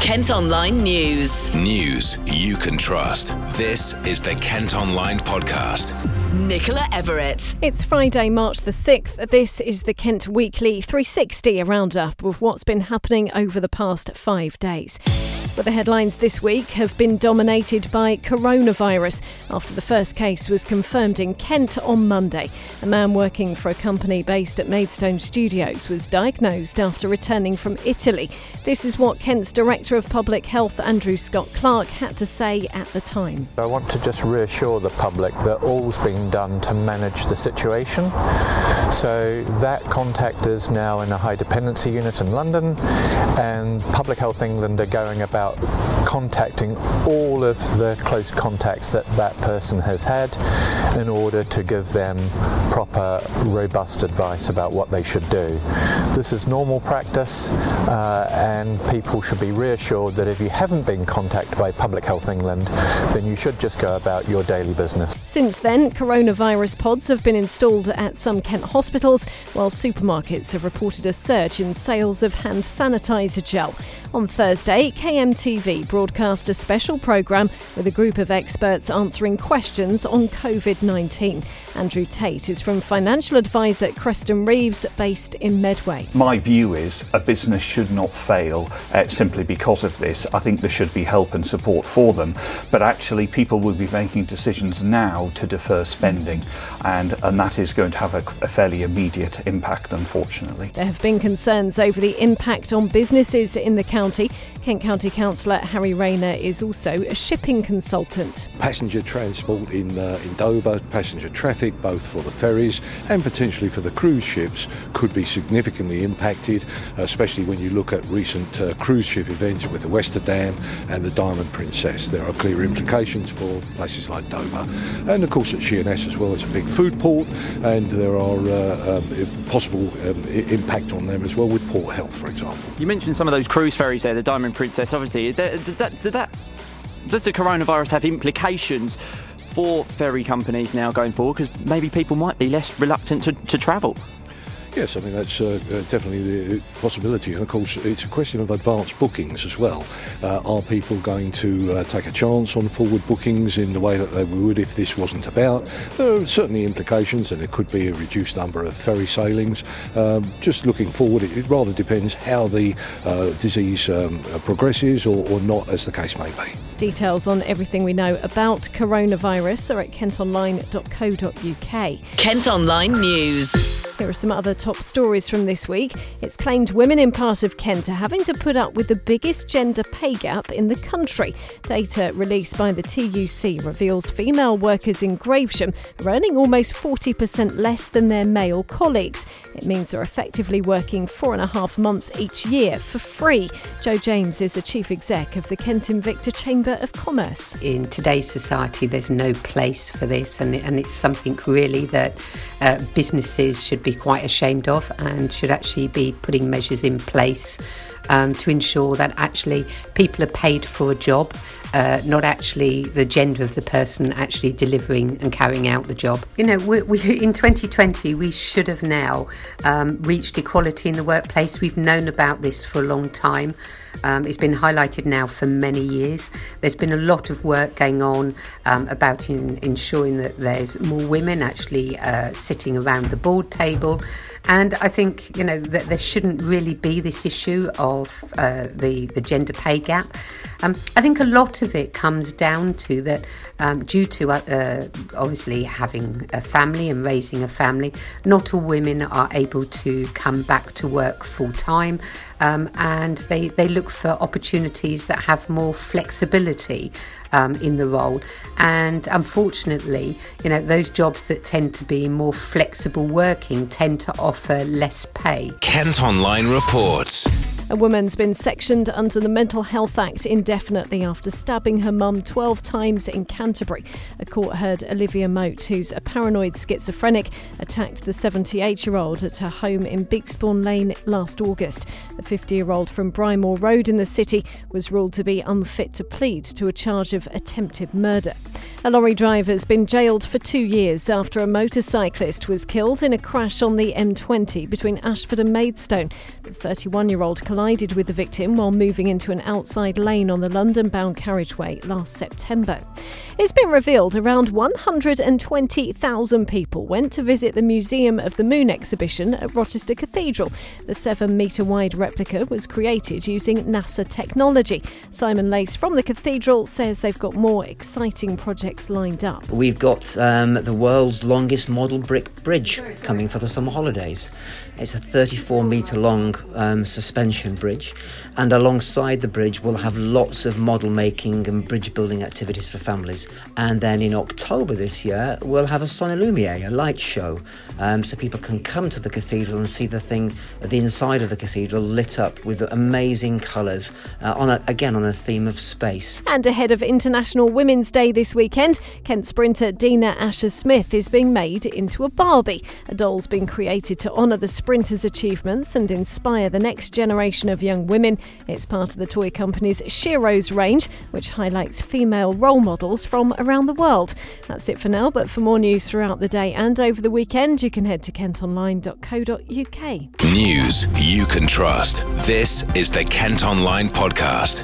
Kent Online News. News you can trust. This is the Kent Online Podcast. Nicola Everett. It's Friday, March the 6th. This is the Kent Weekly 360, a roundup of what's been happening over the past five days. But the headlines this week have been dominated by coronavirus after the first case was confirmed in Kent on Monday. A man working for a company based at Maidstone Studios was diagnosed after returning from Italy. This is what Kent's Director of Public Health, Andrew Scott Clark, had to say at the time. I want to just reassure the public that all's been done to manage the situation. So that contact is now in a high dependency unit in London, and Public Health England are going about contacting all of the close contacts that that person has had in order to give them proper, robust advice about what they should do. This is normal practice, uh, and people should be reassured that if you haven't been contacted by Public Health England, then you should just go about your daily business. Since then, coronavirus pods have been installed at some Kent hospitals, while supermarkets have reported a surge in sales of hand sanitizer gel. On Thursday, KMTV broadcast a special programme with a group of experts answering questions on COVID 19. Andrew Tate is from financial advisor Kreston Reeves, based in Medway. My view is a business should not fail uh, simply because of this. I think there should be help and support for them, but actually, people will be making decisions now to defer spending, and, and that is going to have a, a fairly immediate impact, unfortunately. There have been concerns over the impact on businesses in the county. Kent County Councillor Harry Rayner is also a shipping consultant. Passenger transport in, uh, in Dover, passenger traffic both for the ferries and potentially for the cruise ships could be significantly impacted, especially when you look at recent uh, cruise ship events with the Westerdam and the Diamond Princess. There are clear implications for places like Dover. And of course at Sheerness as well, it's a big food port and there are uh, um, possible um, impact on them as well with port health, for example. You mentioned some of those cruise ferries there, the Diamond Princess, obviously. Does that, that, does the coronavirus have implications for ferry companies now going forward? Because maybe people might be less reluctant to, to travel. Yes, I mean that's uh, uh, definitely the possibility, and of course it's a question of advanced bookings as well. Uh, are people going to uh, take a chance on forward bookings in the way that they would if this wasn't about? There are certainly implications, and it could be a reduced number of ferry sailings. Um, just looking forward, it, it, rather depends how the uh, disease um, progresses or, or not, as the case may be. Details on everything we know about coronavirus are at kentonline.co.uk. Kent Online News. Here are some other top stories from this week. It's claimed women in part of Kent are having to put up with the biggest gender pay gap in the country. Data released by the TUC reveals female workers in Gravesham are earning almost 40% less than their male colleagues. It means they're effectively working four and a half months each year for free. Jo James is the chief exec of the Kent Invicta Chamber of Commerce. In today's society, there's no place for this, and, and it's something really that uh, businesses should be quite ashamed of and should actually be putting measures in place um, to ensure that actually people are paid for a job uh, not actually the gender of the person actually delivering and carrying out the job. You know, we, we, in 2020, we should have now um, reached equality in the workplace. We've known about this for a long time. Um, it's been highlighted now for many years. There's been a lot of work going on um, about in, ensuring that there's more women actually uh, sitting around the board table. And I think, you know, that there shouldn't really be this issue of uh, the, the gender pay gap. Um, I think a lot of it comes down to that um, due to uh, obviously having a family and raising a family, not all women are able to come back to work full time. Um, and they, they look for opportunities that have more flexibility um, in the role. And unfortunately, you know, those jobs that tend to be more flexible working tend to offer less pay. Kent Online reports. A woman's been sectioned under the Mental Health Act indefinitely after stabbing her mum 12 times in Canterbury. A court heard Olivia Moat, who's a paranoid schizophrenic, attacked the 78 year old at her home in Bekesbourne Lane last August. The 50 year old from Brymore Road in the city was ruled to be unfit to plead to a charge of attempted murder. A lorry driver has been jailed for two years after a motorcyclist was killed in a crash on the M20 between Ashford and Maidstone. The 31 year old collided collided with the victim while moving into an outside lane on the London bound carriageway last September. It's been revealed around 120,000 people went to visit the Museum of the Moon exhibition at Rochester Cathedral. The seven metre wide replica was created using NASA technology. Simon Lace from the Cathedral says they've got more exciting projects lined up. We've got um, the world's longest model brick bridge coming for the summer holidays. It's a 34 metre long um, suspension bridge, and alongside the bridge, we'll have lots of model making and bridge building activities for families. And then in October this year, we'll have a son et lumière, a light show, um, so people can come to the cathedral and see the thing the inside of the cathedral lit up with amazing colours, uh, on a, again on a theme of space. And ahead of International Women's Day this weekend, Kent sprinter Dina Asher Smith is being made into a Barbie. A doll's been created to honour the sprinter's achievements and inspire the next generation of young women. It's part of the toy company's Sheroes range, which highlights female role models from around the world. That's it for now, but for more news throughout the day and over the weekend, you can head to kentonline.co.uk. News you can trust. This is the Kent Online Podcast.